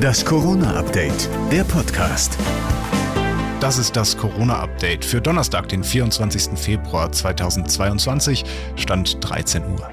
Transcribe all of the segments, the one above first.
Das Corona-Update, der Podcast. Das ist das Corona-Update für Donnerstag, den 24. Februar 2022, Stand 13 Uhr.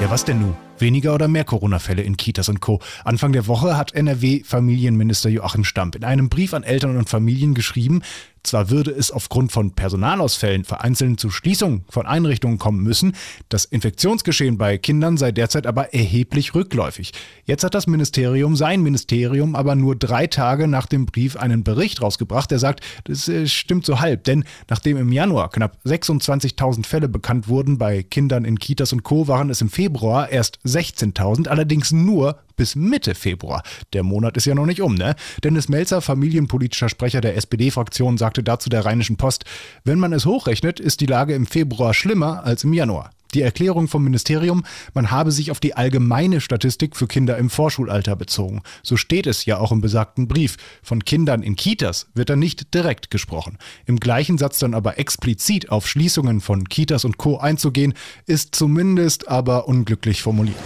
Ja, was denn nun? Weniger oder mehr Corona-Fälle in Kitas und Co. Anfang der Woche hat NRW-Familienminister Joachim Stamp in einem Brief an Eltern und Familien geschrieben, zwar würde es aufgrund von Personalausfällen vereinzelt zu Schließungen von Einrichtungen kommen müssen, das Infektionsgeschehen bei Kindern sei derzeit aber erheblich rückläufig. Jetzt hat das Ministerium, sein Ministerium, aber nur drei Tage nach dem Brief einen Bericht rausgebracht, der sagt, das äh, stimmt so halb, denn nachdem im Januar knapp 26.000 Fälle bekannt wurden bei Kindern in Kitas und Co., waren es im Februar erst 16.000, allerdings nur bis Mitte Februar. Der Monat ist ja noch nicht um, ne? Dennis Melzer, familienpolitischer Sprecher der SPD-Fraktion, sagte dazu der Rheinischen Post, wenn man es hochrechnet, ist die Lage im Februar schlimmer als im Januar. Die Erklärung vom Ministerium, man habe sich auf die allgemeine Statistik für Kinder im Vorschulalter bezogen. So steht es ja auch im besagten Brief. Von Kindern in Kitas wird dann nicht direkt gesprochen. Im gleichen Satz dann aber explizit auf Schließungen von Kitas und Co. einzugehen, ist zumindest aber unglücklich formuliert.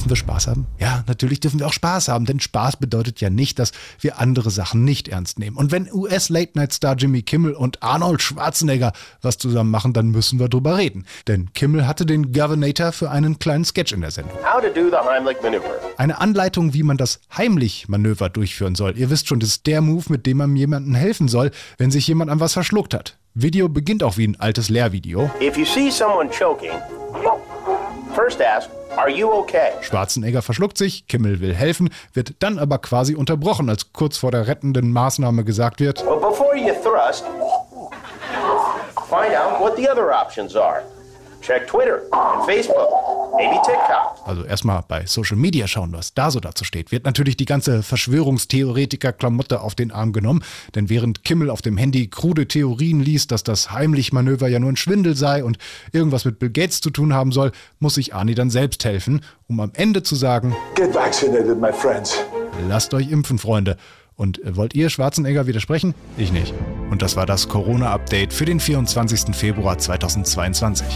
Dürfen wir Spaß haben? Ja, natürlich dürfen wir auch Spaß haben, denn Spaß bedeutet ja nicht, dass wir andere Sachen nicht ernst nehmen. Und wenn US-Late-Night-Star Jimmy Kimmel und Arnold Schwarzenegger was zusammen machen, dann müssen wir drüber reden. Denn Kimmel hatte den Governator für einen kleinen Sketch in der Sendung. How to do the Heimlich maneuver. Eine Anleitung, wie man das Heimlich-Manöver durchführen soll. Ihr wisst schon, das ist der Move, mit dem man jemandem helfen soll, wenn sich jemand an was verschluckt hat. Video beginnt auch wie ein altes Lehrvideo. If you see someone choking, first ask, Are you okay? Schwarzenegger verschluckt sich, Kimmel will helfen, wird dann aber quasi unterbrochen, als kurz vor der rettenden Maßnahme gesagt wird, Well, before you thrust, find out what the other options are. Check Twitter and Facebook, maybe TikTok. also erstmal bei Social Media schauen, was da so dazu steht, wird natürlich die ganze Verschwörungstheoretiker-Klamotte auf den Arm genommen, denn während Kimmel auf dem Handy krude Theorien liest, dass das Heimlich-Manöver ja nur ein Schwindel sei und irgendwas mit Bill Gates zu tun haben soll, muss sich Arnie dann selbst helfen, um am Ende zu sagen, Get vaccinated, my friends. lasst euch impfen, Freunde. Und äh, wollt ihr Schwarzenegger widersprechen? Ich nicht. Und das war das Corona-Update für den 24. Februar 2022.